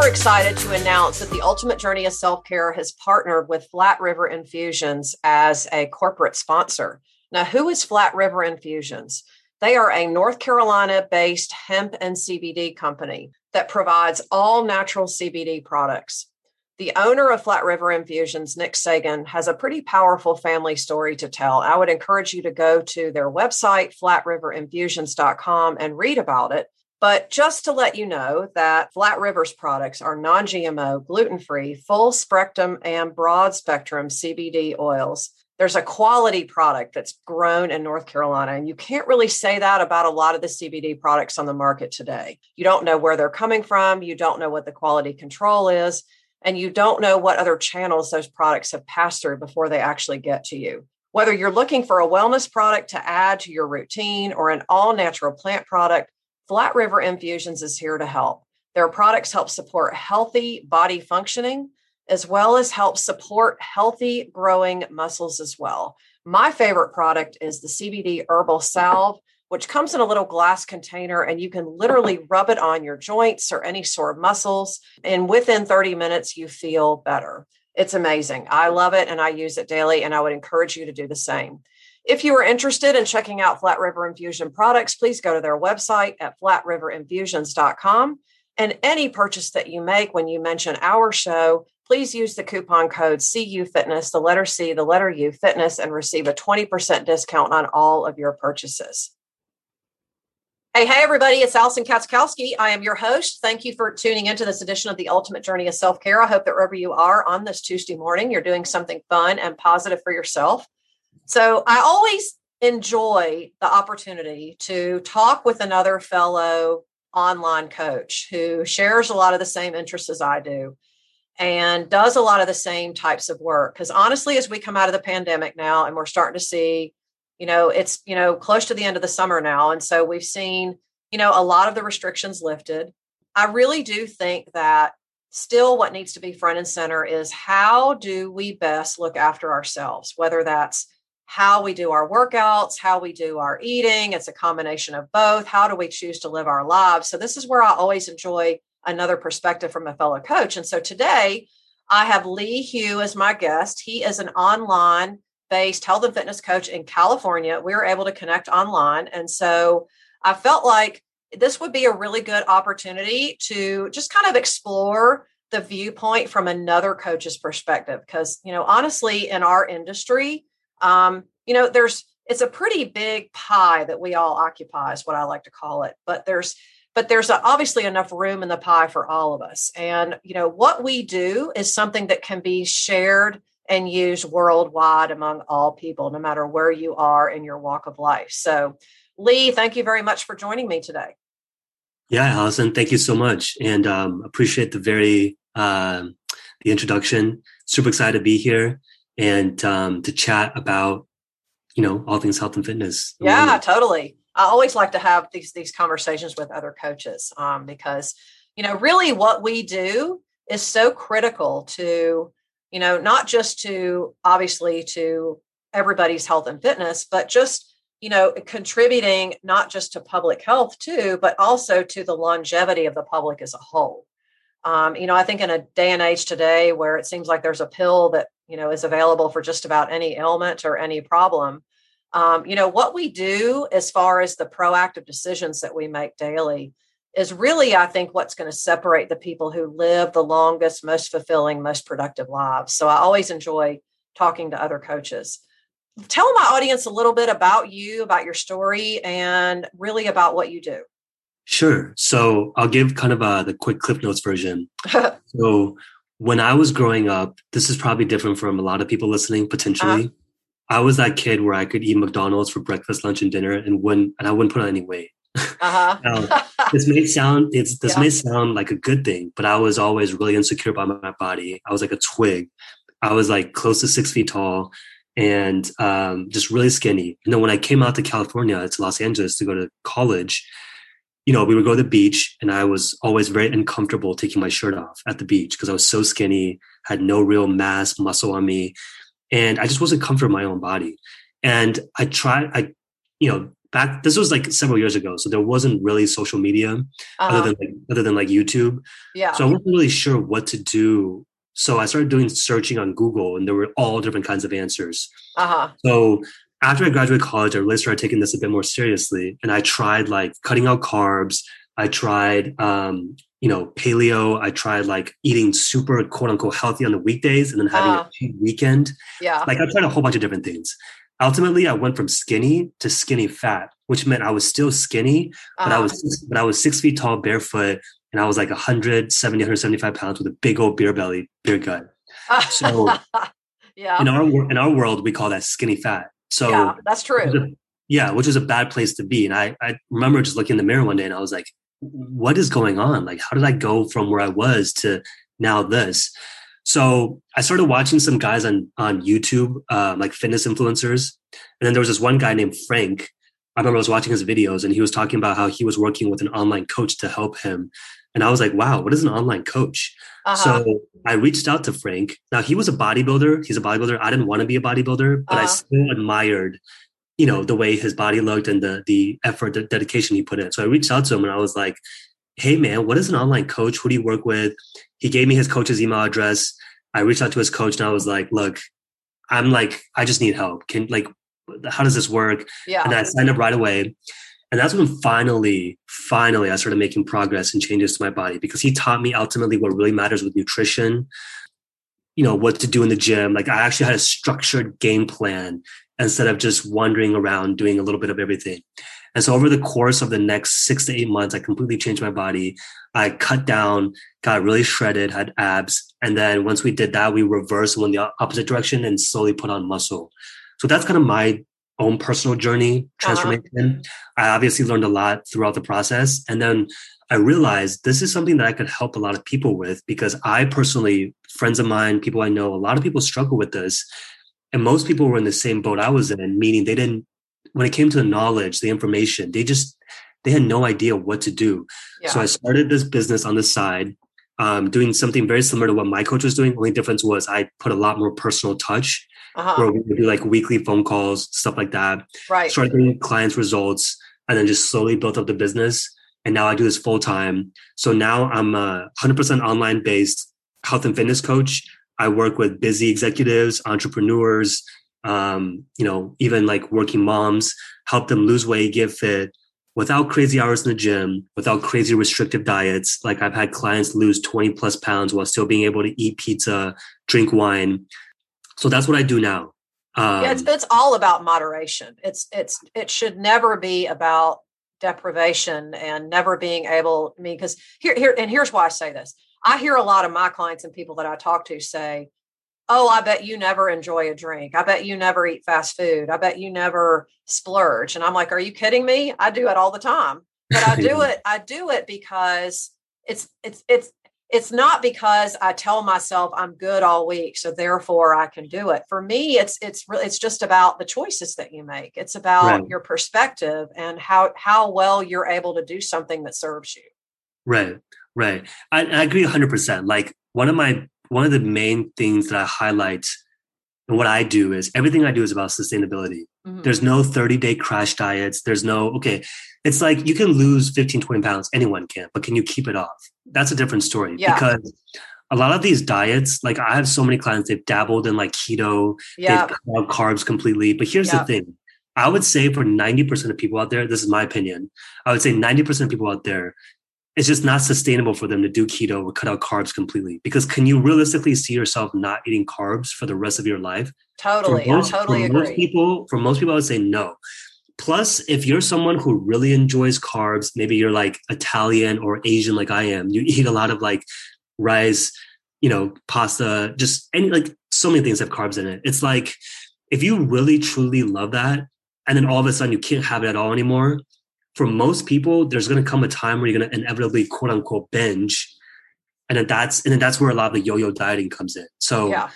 super excited to announce that the Ultimate Journey of Self Care has partnered with Flat River Infusions as a corporate sponsor. Now, who is Flat River Infusions? They are a North Carolina based hemp and CBD company that provides all natural CBD products. The owner of Flat River Infusions, Nick Sagan, has a pretty powerful family story to tell. I would encourage you to go to their website, flatriverinfusions.com, and read about it. But just to let you know that Flat River's products are non GMO, gluten free, full spectrum, and broad spectrum CBD oils. There's a quality product that's grown in North Carolina, and you can't really say that about a lot of the CBD products on the market today. You don't know where they're coming from, you don't know what the quality control is and you don't know what other channels those products have passed through before they actually get to you. Whether you're looking for a wellness product to add to your routine or an all natural plant product, Flat River Infusions is here to help. Their products help support healthy body functioning as well as help support healthy growing muscles as well. My favorite product is the CBD herbal salve which comes in a little glass container and you can literally rub it on your joints or any sore muscles. And within 30 minutes, you feel better. It's amazing. I love it and I use it daily, and I would encourage you to do the same. If you are interested in checking out Flat River Infusion products, please go to their website at flatriverinfusions.com. And any purchase that you make when you mention our show, please use the coupon code CU Fitness, the letter C, the letter U Fitness, and receive a 20% discount on all of your purchases. Hey, hey, everybody, it's Alison Katschkowsky. I am your host. Thank you for tuning into this edition of the Ultimate Journey of Self Care. I hope that wherever you are on this Tuesday morning, you're doing something fun and positive for yourself. So, I always enjoy the opportunity to talk with another fellow online coach who shares a lot of the same interests as I do and does a lot of the same types of work. Because honestly, as we come out of the pandemic now and we're starting to see you know it's you know close to the end of the summer now and so we've seen you know a lot of the restrictions lifted i really do think that still what needs to be front and center is how do we best look after ourselves whether that's how we do our workouts how we do our eating it's a combination of both how do we choose to live our lives so this is where i always enjoy another perspective from a fellow coach and so today i have Li Hu as my guest he is an online based health and fitness coach in California. We were able to connect online. And so I felt like this would be a really good opportunity to just kind of explore the viewpoint from another coach's perspective. Because, you know, honestly, in our industry, um, you know, there's, it's a pretty big pie that we all occupy, is what I like to call it. But there's, but there's obviously enough room in the pie for all of us. And, you know, what we do is something that can be shared and used worldwide among all people, no matter where you are in your walk of life. So, Li, thank you very much for joining me today. Yeah, Alison, thank you so much, and um, appreciate the very uh, the introduction. Super excited to be here and um, to chat about you know all things health and fitness. Yeah, totally. I always like to have these these conversations with other coaches um, because you know really what we do is so critical to you know, not just to obviously to everybody's health and fitness, but just, you know, contributing not just to public health too, but also to the longevity of the public as a whole. Um, you know, I think in a day and age today where it seems like there's a pill that, you know, is available for just about any ailment or any problem, um, you know, what we do as far as the proactive decisions that we make daily is really, I think, what's going to separate the people who live the longest, most fulfilling, most productive lives. So I always enjoy talking to other coaches. Tell my audience a little bit about you, about your story, and really about what you do. Sure. So I'll give kind of a, the quick Cliff Notes version. so when I was growing up, this is probably different from a lot of people listening potentially. Uh-huh. I was that kid where I could eat McDonald's for breakfast, lunch, and dinner, and wouldn't and I wouldn't put on any weight. Uh-huh. now, this may sound it's this yeah. may sound like a good thing, but I was always really insecure about my body. I was like a twig. I was like close to six feet tall and um, just really skinny. And then when I came out to California, to Los Angeles to go to college, you know, we would go to the beach and I was always very uncomfortable taking my shirt off at the beach because I was so skinny, had no real mass muscle on me. And I just wasn't comfortable in my own body. And I tried, I, you know, back this was like several years ago, so there wasn't really social media uh-huh. other than like, other than like YouTube. Yeah. So I wasn't really sure what to do. So I started doing searching on Google, and there were all different kinds of answers. Uh-huh. So after I graduated college, I really started taking this a bit more seriously, and I tried like cutting out carbs. I tried, um, you know, paleo. I tried like eating super quote unquote healthy on the weekdays, and then having uh, a weekend. Yeah. Like I tried a whole bunch of different things ultimately I went from skinny to skinny fat, which meant I was still skinny, but uh-huh. I was but I was six feet tall, barefoot, and I was like 170, 175 pounds with a big old beer belly, beer gut. So yeah, in our in our world, we call that skinny fat. So yeah, that's true. Yeah, which is a bad place to be. And I I remember just looking in the mirror one day and I was like, what is going on? Like, how did I go from where I was to now this? So I started watching some guys on on YouTube, um, like fitness influencers, and then there was this one guy named Frank. I remember I was watching his videos, and he was talking about how he was working with an online coach to help him. And I was like, "Wow, what is an online coach?" Uh-huh. So I reached out to Frank. Now he was a bodybuilder. He's a bodybuilder. I didn't want to be a bodybuilder, but uh-huh. I still admired, you know, the way his body looked and the the effort, the dedication he put in. So I reached out to him, and I was like, "Hey, man, what is an online coach? Who do you work with?" he gave me his coach's email address. I reached out to his coach and I was like, look, I'm like, I just need help. Can like, how does this work? Yeah. And I signed up right away. And that's when finally, finally, I started making progress and changes to my body because he taught me ultimately what really matters with nutrition, you know, what to do in the gym. Like I actually had a structured game plan instead of just wandering around doing a little bit of everything. And so over the course of the next six to eight months, I completely changed my body. I cut down, got really shredded, had abs. And then once we did that, we reversed went the opposite direction and slowly put on muscle. So that's kind of my own personal journey uh-huh. transformation. Uh-huh. I obviously learned a lot throughout the process. And then I realized this is something that I could help a lot of people with because I personally, friends of mine, people I know, a lot of people struggle with this. And most people were in the same boat I was in, meaning they didn't when it came to the knowledge, the information, they just they had no idea what to do. Yeah. So I started this business on the side, um, doing something very similar to what my coach was doing. Only difference was I put a lot more personal touch, uh-huh. where we would do like weekly phone calls, stuff like that. Right. Started getting clients results, and then just slowly built up the business. And now I do this full time. So now I'm a 100% online based health and fitness coach. I work with busy executives, entrepreneurs, um, you know, even like working moms, help them lose weight, get fit without crazy hours in the gym, without crazy restrictive diets. Like I've had clients lose 20 plus pounds while still being able to eat pizza, drink wine. So that's what I do now. Um, yeah, it's, it's all about moderation. It's it's it should never be about deprivation and never being able. I mean, because here here and here's why I say this. I hear a lot of my clients and people that I talk to say, oh, I bet you never enjoy a drink. I bet you never eat fast food. I bet you never splurge. And I'm like, are you kidding me? I do it all the time. But I do it, I do it because it's it's it's it's not because I tell myself I'm good all week, so therefore I can do it. For me, it's it's really it's just about the choices that you make. It's about right. your perspective and how how well you're able to do something that serves you. Right, right. I, I agree 100. percent Like one of my one of the main things that I highlight and what I do is everything I do is about sustainability. Mm-hmm. There's no 30 day crash diets. There's no, okay, it's like you can lose 15, 20 pounds. Anyone can, but can you keep it off? That's a different story yeah. because a lot of these diets, like I have so many clients, they've dabbled in like keto, yeah. they've cut out carbs completely. But here's yeah. the thing I would say for 90% of people out there, this is my opinion, I would say 90% of people out there, it's just not sustainable for them to do keto or cut out carbs completely. Because can you realistically see yourself not eating carbs for the rest of your life? Totally, most, I totally for agree. Most people, for most people, I would say no. Plus, if you're someone who really enjoys carbs, maybe you're like Italian or Asian, like I am. You eat a lot of like rice, you know, pasta, just any like so many things have carbs in it. It's like if you really truly love that, and then all of a sudden you can't have it at all anymore, for most people, there's going to come a time where you're going to inevitably quote unquote binge. And then that's, and then that's where a lot of the yo-yo dieting comes in. So yeah.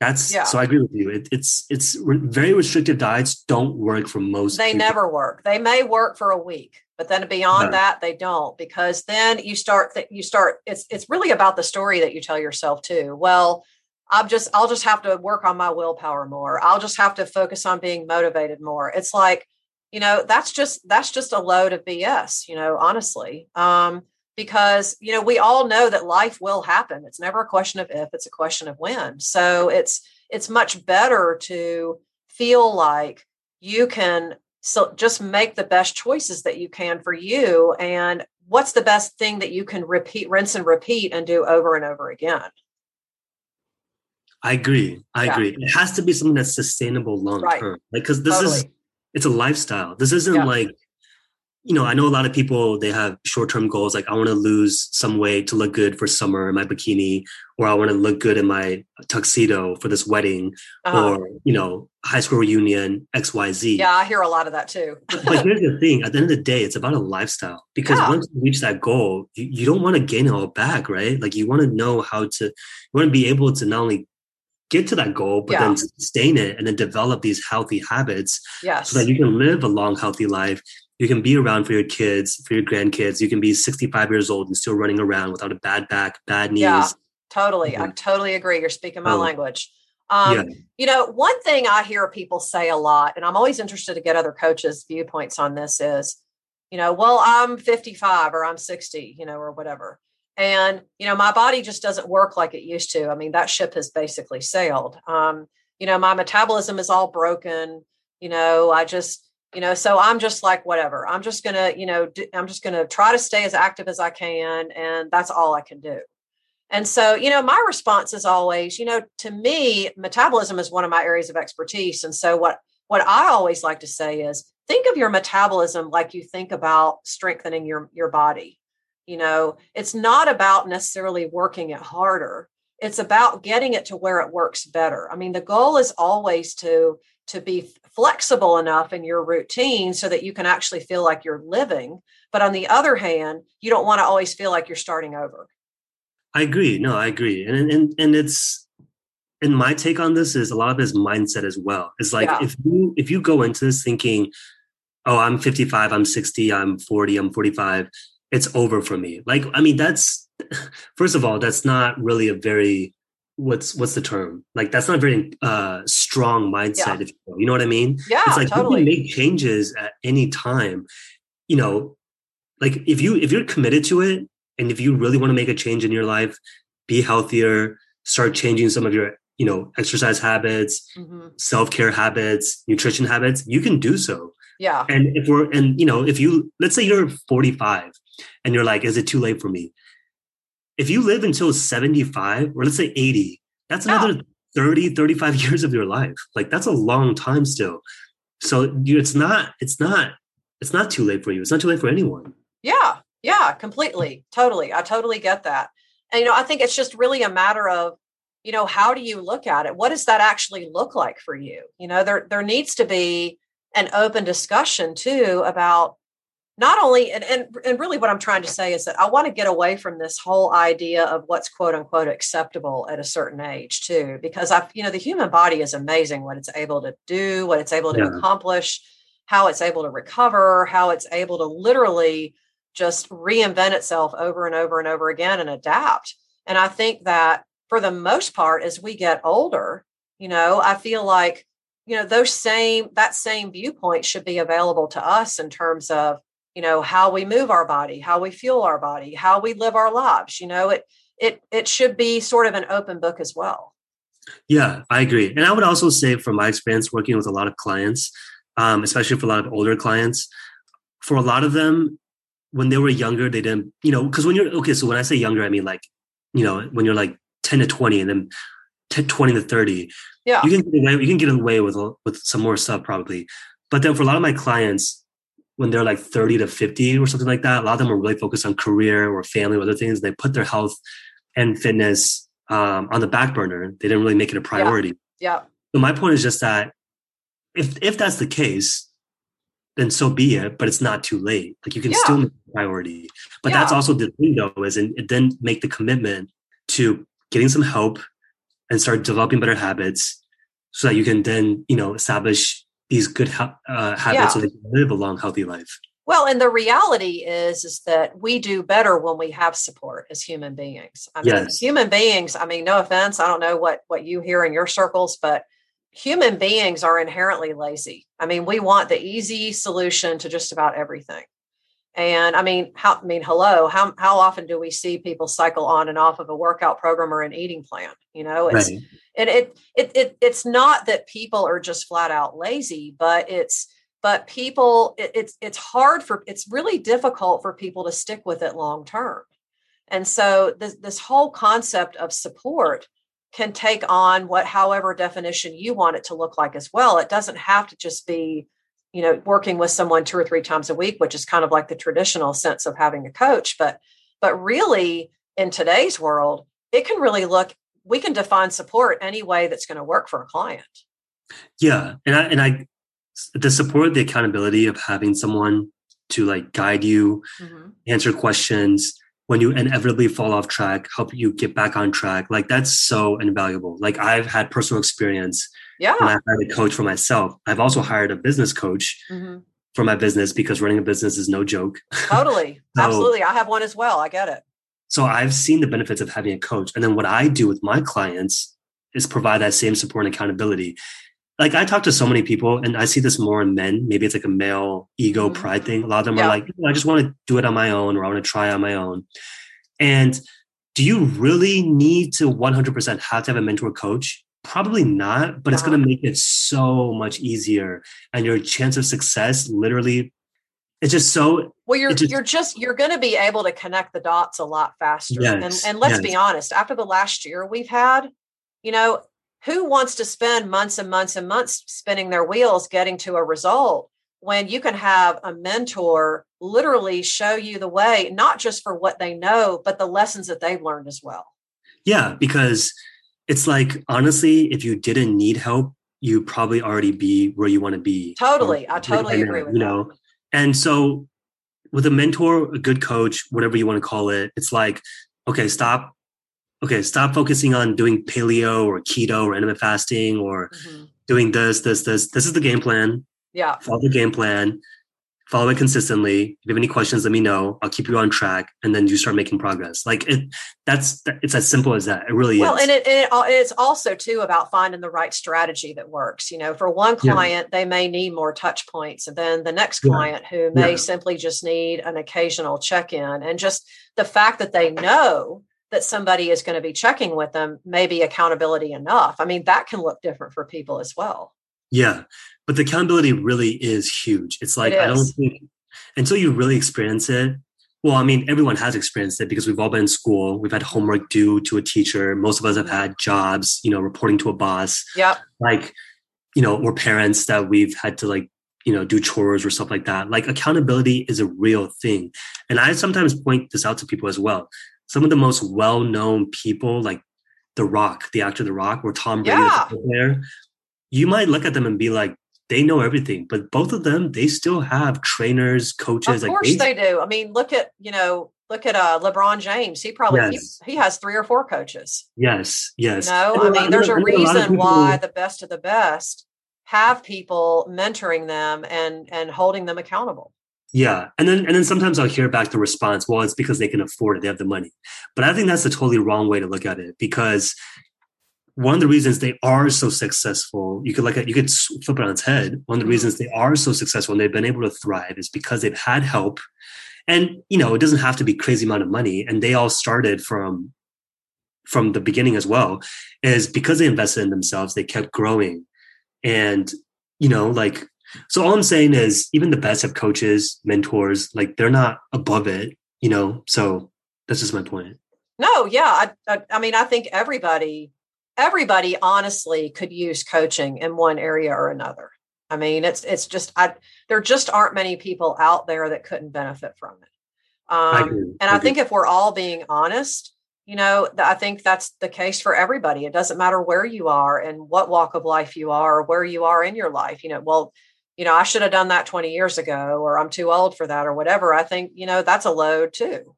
that's, yeah. so I agree with you. It, it's, it's very restrictive diets don't work for most. They people. never work. They may work for a week, but then beyond no. that, they don't because then you start, th- you start, it's, it's really about the story that you tell yourself too. Well, I'm just, I'll just have to work on my willpower more. I'll just have to focus on being motivated more. It's like, you know that's just that's just a load of bs you know honestly um because you know we all know that life will happen it's never a question of if it's a question of when so it's it's much better to feel like you can so just make the best choices that you can for you and what's the best thing that you can repeat rinse and repeat and do over and over again i agree i yeah. agree it has to be something that's sustainable long term right. like because this totally. is it's a lifestyle. This isn't yeah. like, you know, I know a lot of people they have short term goals like I want to lose some weight to look good for summer in my bikini, or I want to look good in my tuxedo for this wedding, uh-huh. or you know, high school reunion X Y Z. Yeah, I hear a lot of that too. but here's the thing: at the end of the day, it's about a lifestyle because yeah. once you reach that goal, you, you don't want to gain it all back, right? Like you want to know how to, you want to be able to not only get to that goal, but yeah. then sustain it and then develop these healthy habits yes. so that you can live a long, healthy life. You can be around for your kids, for your grandkids. You can be 65 years old and still running around without a bad back, bad knees. Yeah, totally. Mm-hmm. I totally agree. You're speaking my oh. language. Um, yeah. You know, one thing I hear people say a lot, and I'm always interested to get other coaches' viewpoints on this is, you know, well, I'm 55 or I'm 60, you know, or whatever and you know my body just doesn't work like it used to. I mean that ship has basically sailed. Um, you know my metabolism is all broken you know i just you know so i'm just like whatever. I'm just gonna you know do, i'm just gonna try to stay as active as i can and that's all i can do. And so you know my response is always you know to me metabolism is one of my areas of expertise. And so what what i always like to say is think of your metabolism like you think about strengthening your your body you know, it's not about necessarily working it harder. It's about getting it to where it works better. I mean, the goal is always to to be flexible enough in your routine so that you can actually feel like you're living. But on the other hand, you don't want to always feel like you're starting over. I agree. No, I agree. And and and it's and my take on this is a lot of his mindset as well. It's like yeah. if you if you go into this thinking, oh, I'm 55, I'm 60, I'm 40, I'm 45, it's over for me. Like, I mean, that's first of all, that's not really a very what's what's the term? Like, that's not a very uh, strong mindset. Yeah. If you, you know what I mean? Yeah, it's like totally. you can make changes at any time. You know, like if you if you're committed to it, and if you really want to make a change in your life, be healthier, start changing some of your you know exercise habits, mm-hmm. self care habits, nutrition habits. You can do so. Yeah. And if we're and you know if you let's say you're 45 and you're like, is it too late for me? If you live until 75 or let's say 80, that's another 30, 35 years of your life. Like that's a long time still. So you, it's not, it's not, it's not too late for you. It's not too late for anyone. Yeah. Yeah. Completely. Totally. I totally get that. And, you know, I think it's just really a matter of, you know, how do you look at it? What does that actually look like for you? You know, there, there needs to be an open discussion too about not only and, and and really what i'm trying to say is that i want to get away from this whole idea of what's quote unquote acceptable at a certain age too because i you know the human body is amazing what it's able to do what it's able to yeah. accomplish how it's able to recover how it's able to literally just reinvent itself over and over and over again and adapt and i think that for the most part as we get older you know i feel like you know those same that same viewpoint should be available to us in terms of you know how we move our body how we fuel our body how we live our lives you know it it it should be sort of an open book as well. Yeah i agree. And i would also say from my experience working with a lot of clients um, especially for a lot of older clients for a lot of them when they were younger they didn't you know because when you're okay so when i say younger i mean like you know when you're like 10 to 20 and then 10, 20 to 30 yeah. you can get away you can get away with with some more stuff probably. But then for a lot of my clients when they're like 30 to 50 or something like that, a lot of them are really focused on career or family or other things. They put their health and fitness um, on the back burner. They didn't really make it a priority. Yeah. yeah. So my point is just that if if that's the case, then so be it. But it's not too late. Like you can yeah. still make it a priority. But yeah. that's also the thing though, is and then make the commitment to getting some help and start developing better habits so that you can then, you know, establish these good ha- uh, habits yeah. so they can live a long, healthy life. Well, and the reality is is that we do better when we have support as human beings. I mean, yes. human beings. I mean, no offense, I don't know what what you hear in your circles, but human beings are inherently lazy. I mean, we want the easy solution to just about everything. And I mean, how I mean, hello, how how often do we see people cycle on and off of a workout program or an eating plan? You know, it's right. And it, it it it's not that people are just flat out lazy, but it's but people it, it's it's hard for it's really difficult for people to stick with it long term. And so this this whole concept of support can take on what however definition you want it to look like as well. It doesn't have to just be you know working with someone two or three times a week which is kind of like the traditional sense of having a coach but but really in today's world it can really look we can define support any way that's going to work for a client yeah and i and i the support the accountability of having someone to like guide you mm-hmm. answer questions when you inevitably fall off track help you get back on track like that's so invaluable like i've had personal experience yeah. I hired a coach for myself, I've also hired a business coach mm-hmm. for my business because running a business is no joke. Totally. so, Absolutely. I have one as well. I get it. So I've seen the benefits of having a coach. And then what I do with my clients is provide that same support and accountability. Like I talk to so many people and I see this more in men. Maybe it's like a male ego mm-hmm. pride thing. A lot of them yeah. are like, I just want to do it on my own or I want to try on my own. And do you really need to 100% have to have a mentor coach? Probably not, but it's going to make it so much easier. And your chance of success literally, it's just so. Well, you're just, you're just you're going to be able to connect the dots a lot faster. Yes, and and let's yes. be honest, after the last year we've had, you know, who wants to spend months and months and months spinning their wheels getting to a result when you can have a mentor literally show you the way, not just for what they know, but the lessons that they've learned as well. Yeah, because it's like honestly, if you didn't need help, you probably already be where you want to be. Totally, I totally agree with you that. And so, with a mentor, a good coach, whatever you want to call it, it's like, okay, stop. Okay, stop focusing on doing paleo or keto or intermittent fasting or mm-hmm. doing this, this, this. This is the game plan. Yeah. Follow the game plan follow it consistently. If you have any questions, let me know. I'll keep you on track, and then you start making progress. Like it, that's it's as simple as that. It really well, is. and it, and it, uh, it's also too about finding the right strategy that works. You know, for one client, yeah. they may need more touch points, and then the next client yeah. who may yeah. simply just need an occasional check in, and just the fact that they know that somebody is going to be checking with them may be accountability enough. I mean, that can look different for people as well. Yeah. But the accountability really is huge. It's like, it I don't think until you really experience it, well, I mean, everyone has experienced it because we've all been in school. We've had homework due to a teacher. Most of us have had jobs, you know, reporting to a boss. Yeah. Like, you know, or parents that we've had to like, you know, do chores or stuff like that. Like accountability is a real thing. And I sometimes point this out to people as well. Some of the most well-known people, like The Rock, the actor The Rock, or Tom Brady, yeah. there, you might look at them and be like, they know everything, but both of them, they still have trainers, coaches. Of course like they, they do. I mean, look at, you know, look at uh LeBron James. He probably yes. he, he, has three or four coaches. Yes, yes. You know, I mean, there's a reason a why the best of the best have people mentoring them and and holding them accountable. Yeah. And then and then sometimes I'll hear back the response, well, it's because they can afford it, they have the money. But I think that's a totally wrong way to look at it because one of the reasons they are so successful, you could like you could flip it on its head. One of the mm-hmm. reasons they are so successful and they've been able to thrive is because they've had help, and you know it doesn't have to be crazy amount of money. And they all started from from the beginning as well, is because they invested in themselves, they kept growing, and you know like so. All I'm saying is even the best of coaches, mentors, like they're not above it, you know. So that's just my point. No, yeah, I, I, I mean I think everybody everybody honestly could use coaching in one area or another. I mean, it's it's just I there just aren't many people out there that couldn't benefit from it. Um, and I, I think if we're all being honest, you know, I think that's the case for everybody. It doesn't matter where you are and what walk of life you are, or where you are in your life. You know, well, you know, I should have done that 20 years ago, or I'm too old for that, or whatever. I think, you know, that's a load too.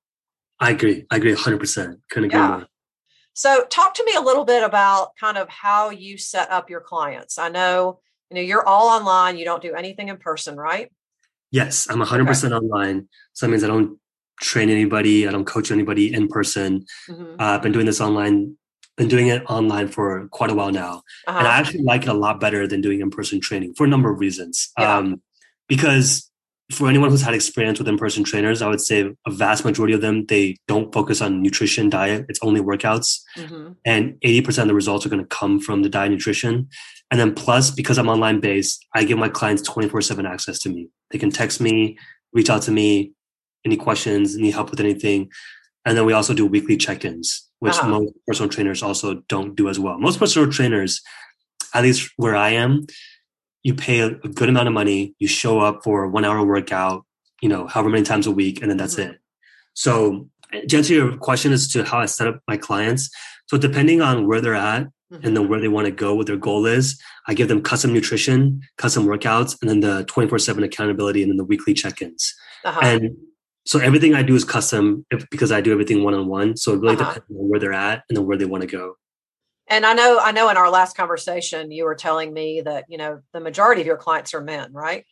I agree. I agree 100%. Couldn't agree yeah. more. So, talk to me a little bit about kind of how you set up your clients. I know, you know, you're all online. You don't do anything in person, right? Yes, I'm 100% okay. online. So that means I don't train anybody. I don't coach anybody in person. Mm-hmm. Uh, I've been doing this online been doing it online for quite a while now, uh-huh. and I actually like it a lot better than doing in person training for a number of reasons. Yeah. Um, because for anyone who's had experience with in-person trainers, I would say a vast majority of them they don't focus on nutrition, diet. It's only workouts, mm-hmm. and eighty percent of the results are going to come from the diet, nutrition, and then plus because I'm online based, I give my clients twenty four seven access to me. They can text me, reach out to me, any questions, need help with anything, and then we also do weekly check-ins, which uh-huh. most personal trainers also don't do as well. Most personal trainers, at least where I am, you pay a, a good amount of money, you show up for a one hour workout, you know, however many times a week, and then that's mm-hmm. it. So to answer your question as to how I set up my clients, so depending on where they're at mm-hmm. and then where they want to go, what their goal is, I give them custom nutrition, custom workouts, and then the 24-7 accountability and then the weekly check-ins. Uh-huh. And so everything I do is custom because I do everything one-on-one. So it really uh-huh. depends on where they're at and then where they want to go. And I know, I know in our last conversation, you were telling me that, you know, the majority of your clients are men, right?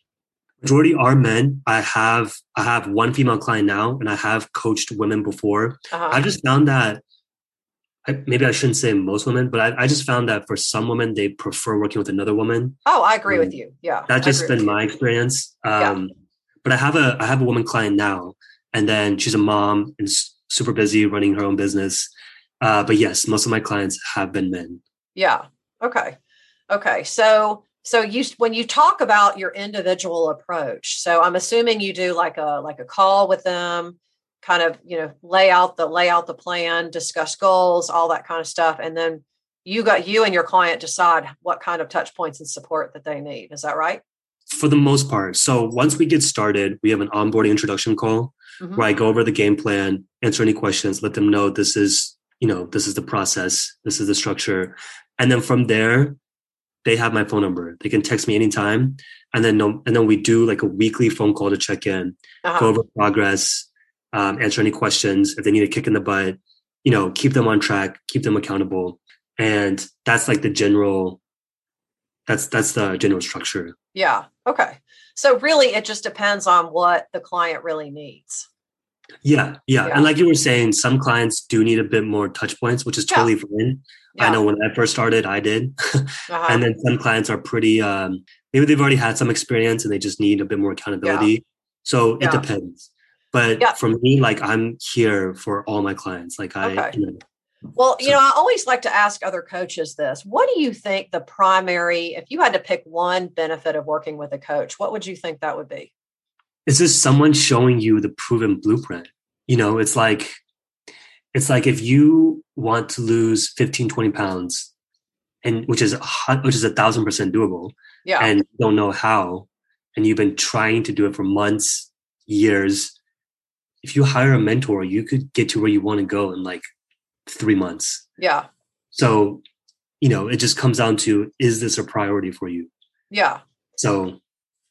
Majority are men. I have, I have one female client now and I have coached women before. Uh-huh. I just found that I, maybe I shouldn't say most women, but I, I, just found that for some women, they prefer working with another woman. Oh, I agree um, with you. Yeah. That's just been my experience. Um, yeah. But I have a, I have a woman client now and then she's a mom and super busy running her own business. Uh, but yes, most of my clients have been men. Yeah. Okay. Okay. So so you when you talk about your individual approach, so I'm assuming you do like a like a call with them, kind of you know lay out the lay out the plan, discuss goals, all that kind of stuff, and then you got you and your client decide what kind of touch points and support that they need. Is that right? For the most part. So once we get started, we have an onboarding introduction call mm-hmm. where I go over the game plan, answer any questions, let them know this is you know, this is the process, this is the structure. And then from there, they have my phone number. They can text me anytime. And then no, and then we do like a weekly phone call to check in, uh-huh. go over progress, um, answer any questions. If they need a kick in the butt, you know, keep them on track, keep them accountable. And that's like the general that's that's the general structure. Yeah. Okay. So really it just depends on what the client really needs. Yeah, yeah, yeah, And like you were saying, some clients do need a bit more touch points, which is totally yeah. fine. Yeah. I know when I first started, I did. uh-huh. and then some clients are pretty, um, maybe they've already had some experience and they just need a bit more accountability. So it depends. But for me, like I'm here for all my clients. Like I, okay. you know, well, you know, I always like to ask other coaches this. What do you think the primary, if you had to pick one benefit of working with a coach, what would you think that would be? It's just someone showing you the proven blueprint. You know it's like it's like if you want to lose 15 20 pounds and which is a, which is a thousand percent doable yeah. and don't know how and you've been trying to do it for months years if you hire a mentor you could get to where you want to go in like three months. Yeah. So you know it just comes down to is this a priority for you? Yeah. So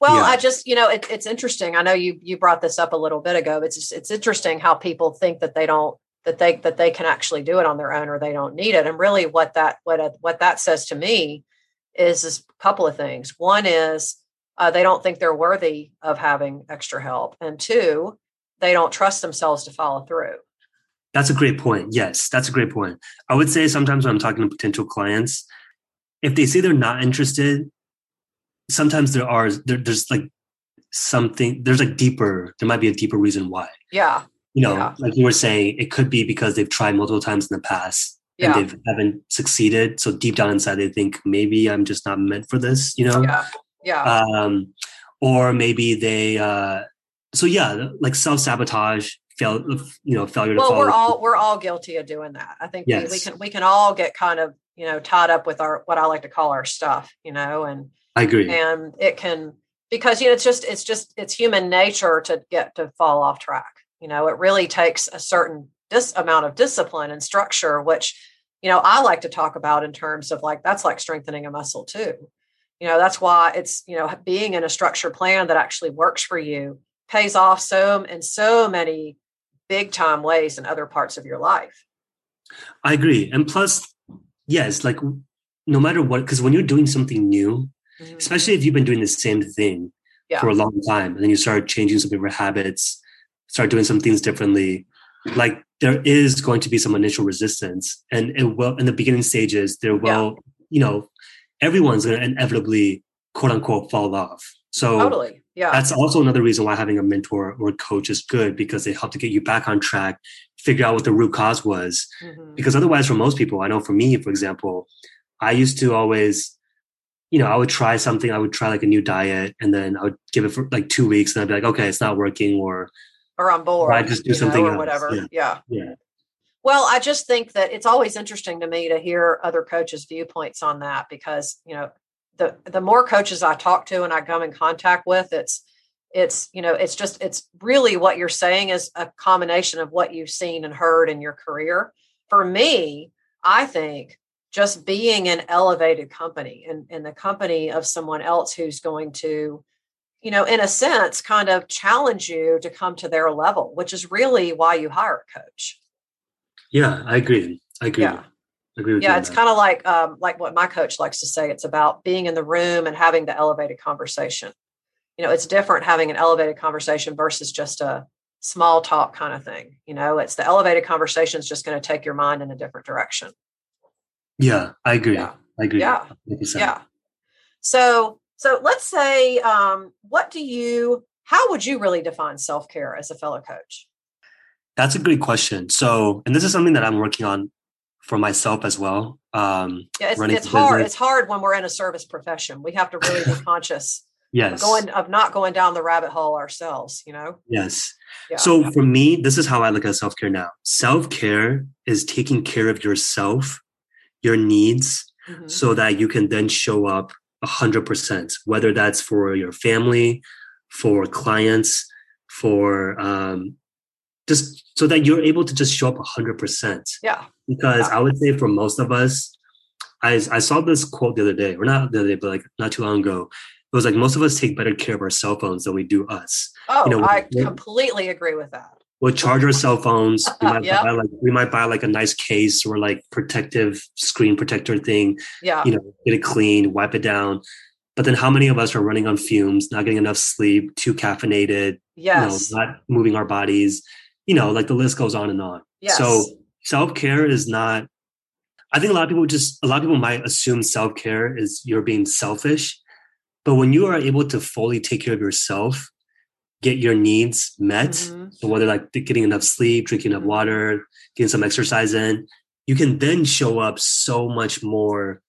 well, yeah. I just, you know, it, it's interesting. I know you you brought this up a little bit ago. It's just, it's interesting how people think that they don't that they that they can actually do it on their own or they don't need it. And really, what that what what that says to me is, is a couple of things. One is uh, they don't think they're worthy of having extra help, and two, they don't trust themselves to follow through. That's a great point. Yes, that's a great point. I would say sometimes when I'm talking to potential clients, if they say they're not interested, sometimes there are there, there's like something there's like deeper there might be a deeper reason why. Yeah. You know yeah. like you were saying it could be because they've tried multiple times in the past yeah. and they haven't succeeded. So deep down inside they think maybe i'm just not meant for this you know? Yeah. Yeah. Um or maybe they uh so yeah like self-sabotage fail you know failure well we're all we're all guilty of doing that. I think yes. we, we can we can all get kind of you know tied up with our what i like to call our stuff you know and I agree. And it can because you know it's just it's just it's human nature to get to fall off track. You know, it really takes a certain dis amount of discipline and structure, which you know I like to talk about in terms of like that's like strengthening a muscle too. You know, that's why it's you know being in a structured plan that actually works for you pays off so in so many big time ways in other parts of your life. I agree. And plus, yes, like no matter what, because when you're doing something new, mm-hmm. especially if you've been doing the same thing yeah. for a long time and then you start changing some of your habits, start doing some things differently. Like there is going to be some initial resistance and it will in the beginning stages there will yeah. you know everyone's going to inevitably quote unquote fall off so totally yeah that's also another reason why having a mentor or a coach is good because they help to get you back on track figure out what the root cause was mm-hmm. because otherwise for most people i know for me for example i used to always you know i would try something i would try like a new diet and then i would give it for like two weeks and i'd be like okay it's not working or or on board. Or I just do something know, or else. whatever. Yeah. yeah. Yeah. Well, I just think that it's always interesting to me to hear other coaches' viewpoints on that because, you know, the the more coaches I talk to and I come in contact with, it's it's you know it's just it's really what you're saying is a combination of what you've seen and heard in your career for me i think just being an elevated company and in the company of someone else who's going to you know, in a sense, kind of challenge you to come to their level, which is really why you hire a coach. Yeah, I agree. I agree. Yeah. I agree yeah, it's kind of like um, like what my coach likes to say. It's about being in the room and having the elevated conversation. You know, it's different having an elevated conversation versus just a small talk kind of thing. You know, it's the elevated conversation is just going to take your mind in a different direction. Yeah, I agree. Yeah. I agree. Yeah. Yeah. So so let's say, um, what do you, how would you really define self care as a fellow coach? That's a great question. So, and this is something that I'm working on for myself as well. Um, yeah, it's, it's hard. It's hard when we're in a service profession. We have to really be conscious. yes. Of going of not going down the rabbit hole ourselves. You know. Yes. Yeah. So for me, this is how I look at self care now. Self care is taking care of yourself, your needs, mm-hmm. so that you can then show up 100%, whether that's for your family, for clients, for um, just so that you're able to just show up 100%. Yeah. Because yeah. I would say for most of us, I, I saw this quote the other day, or not the other day, but like not too long ago. It was like most of us take better care of our cell phones than we do us. Oh, you know, I completely agree with that we'll charge our cell phones. We might yep. buy like we might buy like a nice case or like protective screen protector thing. Yeah. You know, get it clean, wipe it down. But then how many of us are running on fumes, not getting enough sleep, too caffeinated, yes. you know, not moving our bodies, you know, like the list goes on and on. Yes. So self-care is not I think a lot of people just a lot of people might assume self-care is you're being selfish. But when you are able to fully take care of yourself, get your needs met. Mm-hmm. So whether like getting enough sleep, drinking enough water, getting some exercise in, you can then show up so much more.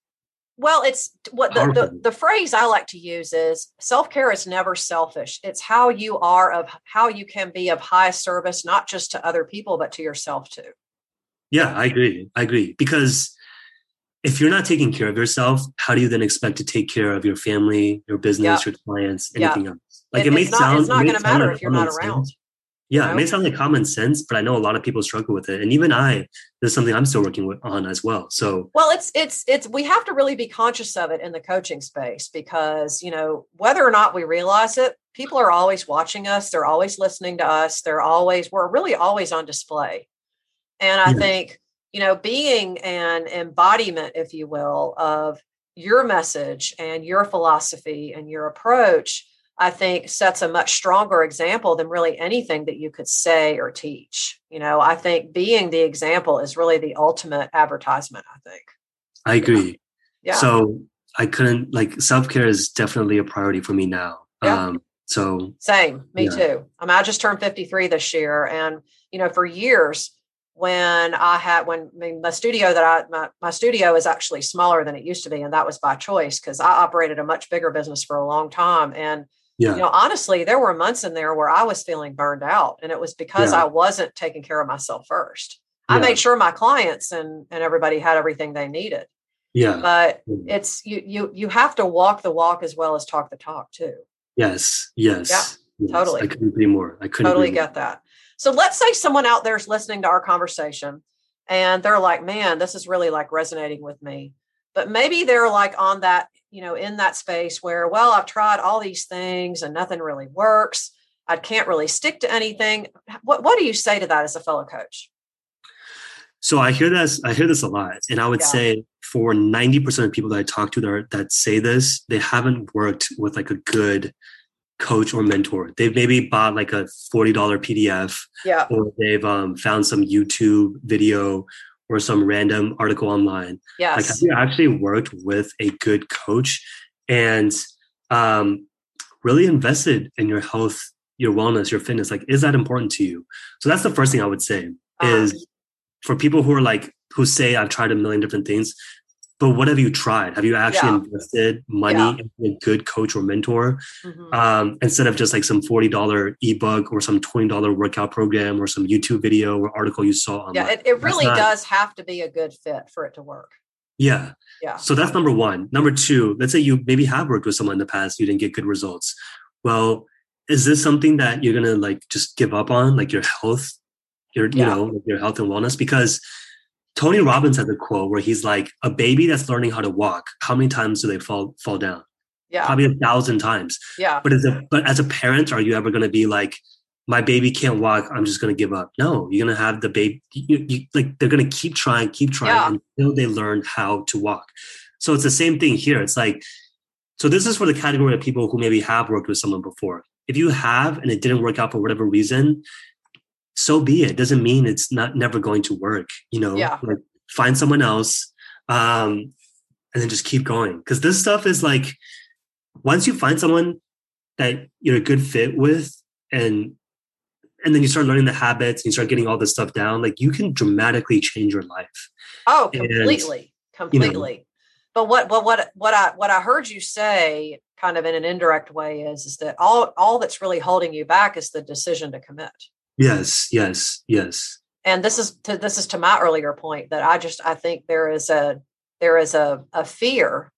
Well, it's what the, the, the, phrase I like to use is self care is never selfish. It's how you are of how you can be of high service, not just to other people, but to yourself too. Yeah, I agree. I agree. Because if you're not taking care of yourself, how do you then expect to take care of your family, your business, your clients, anything else? Like it, it may not, sound it's not going to matter if you're not around. Sense. Yeah, you know? it may sound like common sense, but I know a lot of people struggle with it, and even I. There's something I'm still working with, on as well. So, well, it's it's it's we have to really be conscious of it in the coaching space because you know whether or not we realize it, people are always watching us. They're always listening to us. They're always we're really always on display, and I yeah. think you know being an embodiment, if you will, of your message and your philosophy and your approach I think sets a much stronger example than really anything that you could say or teach. You know, I think being the example is really the ultimate advertisement, I think. I agree. Yeah. So I couldn't like self care is definitely a priority for me now. Yeah. Um, so same, me yeah. too. I mean, I just turned 53 this year. And, you know, for years when I had, when I mean, my studio that I, my, my studio is actually smaller than it used to be. And that was by choice because I operated a much bigger business for a long time. And, yeah. You know, honestly, there were months in there where I was feeling burned out, and it was because yeah. I wasn't taking care of myself first. Yeah. I made sure my clients and and everybody had everything they needed. Yeah. But mm-hmm. it's you you you have to walk the walk as well as talk the talk too. Yes. Yes. Yeah. Yes. Totally. I couldn't agree more. I couldn't totally get that. So let's say someone out there is listening to our conversation and they're like, man, this is really like resonating with me. But maybe they're like on that you know, in that space where, well, I've tried all these things and nothing really works. I can't really stick to anything. What what do you say to that as a fellow coach? So I hear this, I hear this a lot. And I would yeah. say for 90% of people that I talk to that, are, that say this, they haven't worked with like a good coach or mentor. They've maybe bought like a $40 PDF yeah. or they've um, found some YouTube video or some random article online. Yes. Like have you actually worked with a good coach and um, really invested in your health, your wellness, your fitness? Like, is that important to you? So that's the first thing I would say uh-huh. is for people who are like, who say I've tried a million different things, but what have you tried? Have you actually yeah. invested money yeah. in a good coach or mentor mm-hmm. um, instead of just like some forty dollar ebook or some twenty dollar workout program or some YouTube video or article you saw online? Yeah, it, it really not, does have to be a good fit for it to work. Yeah. Yeah. So that's number one. Number two, let's say you maybe have worked with someone in the past, you didn't get good results. Well, is this something that you're gonna like just give up on, like your health, your yeah. you know, your health and wellness? Because Tony Robbins has a quote where he's like, "A baby that's learning how to walk, how many times do they fall fall down? Yeah, probably a thousand times. Yeah. But as a but as a parent, are you ever going to be like, my baby can't walk, I'm just going to give up? No, you're going to have the baby. You, you, like they're going to keep trying, keep trying yeah. until they learn how to walk. So it's the same thing here. It's like, so this is for the category of people who maybe have worked with someone before. If you have and it didn't work out for whatever reason, so be it. Doesn't mean it's not never going to work. You know, yeah. like find someone else, um, and then just keep going. Because this stuff is like once you find someone that you're a good fit with, and and then you start learning the habits and you start getting all this stuff down, like you can dramatically change your life. Oh, completely, and, completely. You know, but what, but what, what I, what I heard you say, kind of in an indirect way, is is that all all that's really holding you back is the decision to commit. Yes, yes, yes. And this is to this is to my earlier point that I just I think there is a there is a, a fear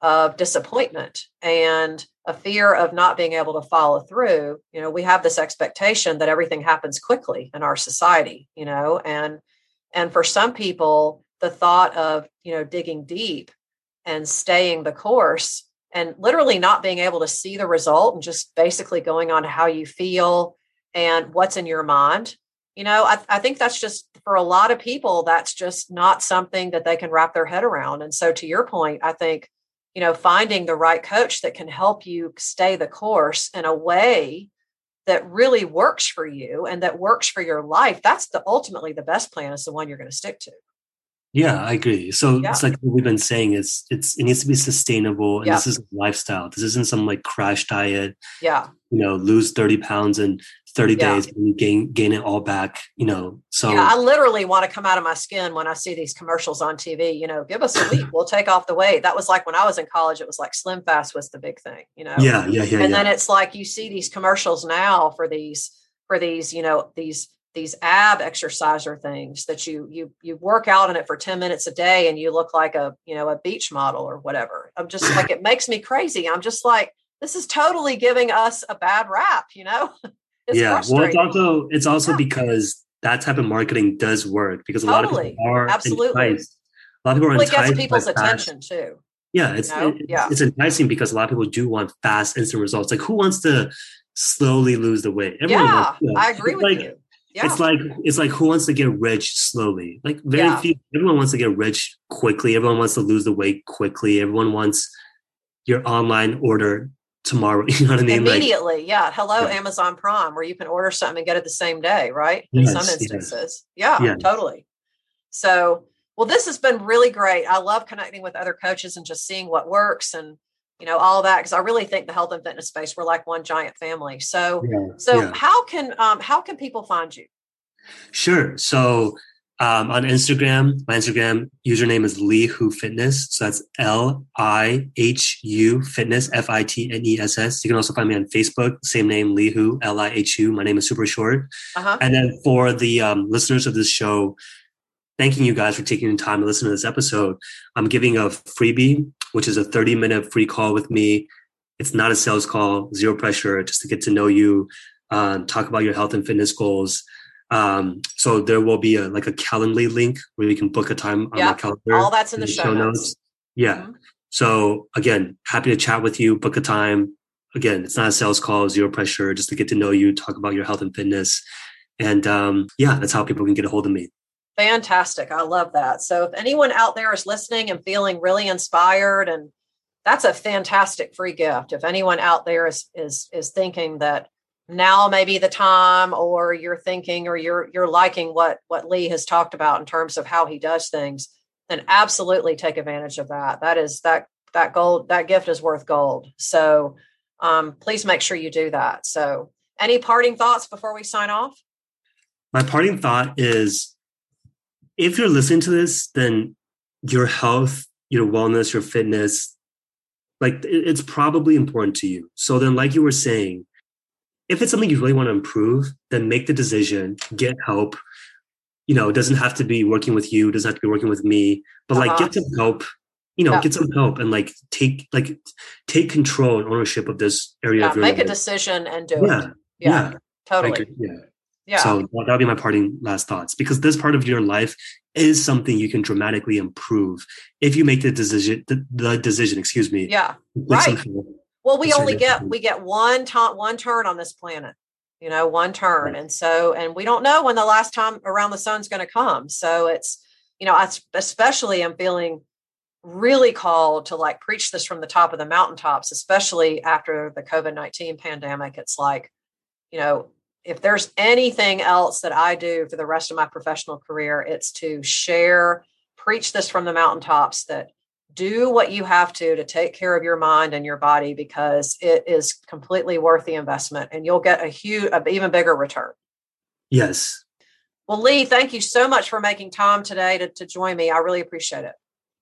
of disappointment and a fear of not being able to follow through. You know, we have this expectation that everything happens quickly in our society, you know, and and for some people, the thought of, you know, digging deep and staying the course and literally not being able to see the result and just basically going on how you feel and what's in your mind you know I, I, think that's just for a lot of people that's just not something that they can wrap their head around and so to your point i think you know finding the right coach that can help you stay the course in a way that really works for you and that works for your life that's the ultimately the best plan is the one you're going to stick to yeah, I agree. So yeah. it's like what we've been saying is it's it needs to be sustainable and yeah. this is a lifestyle. This isn't some like crash diet. Yeah. You know, lose 30 pounds in 30 yeah. days and gain gain it all back, you know. So yeah, I literally want to come out of my skin when I see these commercials on TV. You know, give us a week, we'll take off the weight. That was like when I was in college, it was like Slim Fast was the big thing, you know. Yeah, yeah, yeah. And then it's like you see these commercials now for these for these, you know, these these ab exerciser things that you you you work out in it for 10 minutes a day and you look like a you know a beach model or whatever i'm just like it makes me crazy i'm just like this is totally giving us a bad rap you know it's yeah well it's also it's also yeah. because that type of marketing does work because a totally. lot of people are absolutely enticed. a lot of people are well, enticed it gets people's attention too yeah it's you know? it, yeah. it's enticing because a lot of people do want fast instant results like who wants to slowly lose the weight Everyone yeah wants, i agree with like, you yeah. It's like it's like who wants to get rich slowly? Like very yeah. few. Everyone wants to get rich quickly. Everyone wants to lose the weight quickly. Everyone wants your online order tomorrow. You know what I mean? Immediately, like, yeah. Hello, yeah. Amazon Prime, where you can order something and get it the same day, right? In yes, some instances, yes. Yeah, totally. So, well, this has been really great. I love connecting with other coaches and just seeing what works and you know all that because i really think the health and fitness space we're like one giant family so yeah, so yeah. how can um, how can people find you sure so um, on instagram my instagram username is Li Hu fitness so that's l-i-h-u fitness f-i-t-n-e-s-s you can also find me on facebook same name Li Hu l-i-h-u my name is super short uh-huh. and then for the um, listeners of this show thanking you guys for taking the time to listen to this episode. I'm giving a freebie, which is a 30 minute free call with me. It's not a sales call, zero pressure, just to get to know you, um, talk about your health and fitness goals. Um, so there will be a like a Calendly link where you can book a time on my calendar. All that's in the, show, show notes. notes. Yeah. Mm-hmm. So again, happy to chat with you, book a time. Again, it's not a sales call, zero pressure, just to get to know you, talk about your health and fitness. And um, yeah, that's how people can get a hold of me. Fantastic. I love that. So if anyone out there is listening and feeling really inspired and that's a fantastic free gift. If anyone out there is is is thinking that now may be the time or you're thinking or you're you're liking what what Li has talked about in terms of how he does things, then absolutely take advantage of that. That is that that gold that gift is worth gold. So um, please make sure you do that. So any parting thoughts before we sign off? My parting thought is if you're listening to this, then your health, your wellness, your fitness, like it's probably important to you. So then, like you were saying, if it's something you really want to improve, then make the decision, get help. You know, it doesn't have to be working with you, doesn't have to be working with me, but uh-huh. like get some help. You know, yeah. get some help and like take like take control and ownership of this area. Yeah, of your life. make life. a decision and do yeah. it. Yeah, yeah, totally. yeah. Yeah. So that'll be my parting last thoughts because this part of your life is something you can dramatically improve if you make the decision. The, the decision, excuse me. Yeah. Right. Well, we only get we get one time one turn on this planet. You know, one turn, and so and we don't know when the last time around the sun's going to come. So it's you know, I especially am feeling really called to like preach this from the top of the mountaintops, especially after the COVID nineteen pandemic. It's like, you know, if there's anything else that I do for the rest of my professional career, it's to share, preach this from the mountaintops that do what you have to to take care of your mind and your body because it is completely worth the investment and you'll get a huge, a even bigger return. Yes. Well, Li, thank you so much for making time today to, to join me. I really appreciate it.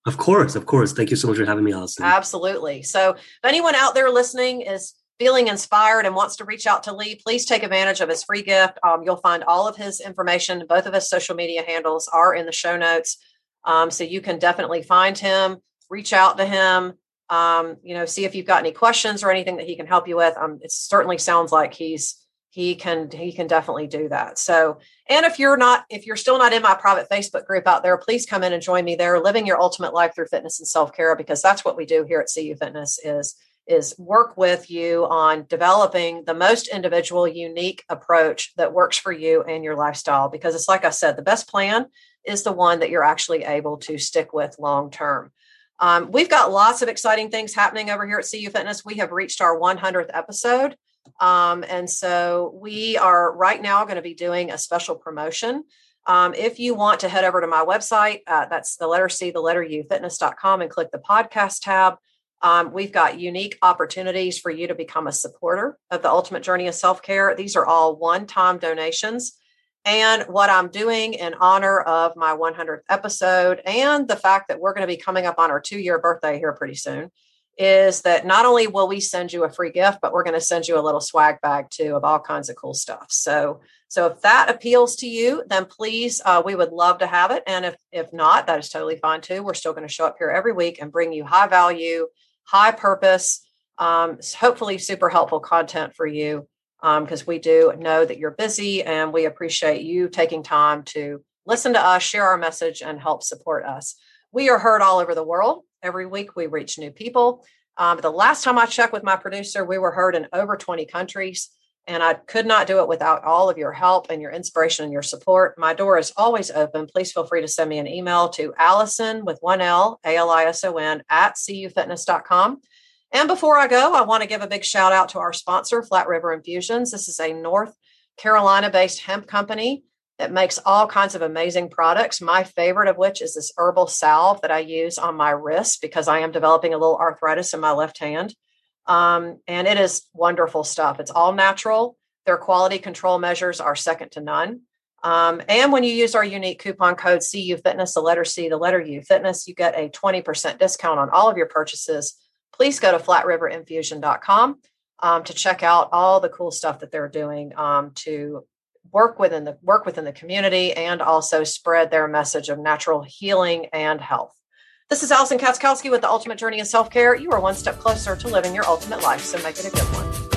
Of course, of course. Thank you so much for having me, Alison. Absolutely. So, if anyone out there listening is feeling inspired and wants to reach out to Li, please take advantage of his free gift. Um, you'll find all of his information. Both of his social media handles are in the show notes. Um, so you can definitely find him, reach out to him, um, you know, see if you've got any questions or anything that he can help you with. Um, it certainly sounds like he's he can he can definitely do that. So, and if you're not if you're still not in my private Facebook group out there, please come in and join me there, living your ultimate life through fitness and self care, because that's what we do here at CU Fitness is is work with you on developing the most individual unique approach that works for you and your lifestyle because it's like i said the best plan is the one that you're actually able to stick with long term um, we've got lots of exciting things happening over here at cu fitness we have reached our 100th episode um, and so we are right now going to be doing a special promotion um, if you want to head over to my website uh, that's the letter c the letter u fitness.com and click the podcast tab um, we've got unique opportunities for you to become a supporter of the Ultimate Journey of Self Care. These are all one time donations. And what I'm doing in honor of my 100th episode and the fact that we're going to be coming up on our two year birthday here pretty soon is that not only will we send you a free gift, but we're going to send you a little swag bag too of all kinds of cool stuff. So, so if that appeals to you, then please, uh, we would love to have it. And if if not, that is totally fine too. We're still going to show up here every week and bring you high value high purpose, um, hopefully super helpful content for you because um, we do know that you're busy and we appreciate you taking time to listen to us, share our message, and help support us. We are heard all over the world. Every week we reach new people. Um, the last time I checked with my producer, we were heard in over 20 countries. And I could not do it without all of your help and your inspiration and your support. My door is always open. Please feel free to send me an email to Alison with one L, A L I S O N, at cufitness.com. And before I go, I want to give a big shout out to our sponsor, Flat River Infusions. This is a North Carolina based hemp company that makes all kinds of amazing products. My favorite of which is this herbal salve that I use on my wrist because I am developing a little arthritis in my left hand. Um, and it is wonderful stuff. It's all natural. Their quality control measures are second to none. Um, and when you use our unique coupon code CU Fitness, the letter C, the letter U Fitness, you get a 20% discount on all of your purchases. Please go to flatriverinfusion.com um, to check out all the cool stuff that they're doing um, to work within the work within the community and also spread their message of natural healing and health. This is Alison Katschkowsky with the Ultimate Journey of Self Care. You are one step closer to living your ultimate life, so make it a good one.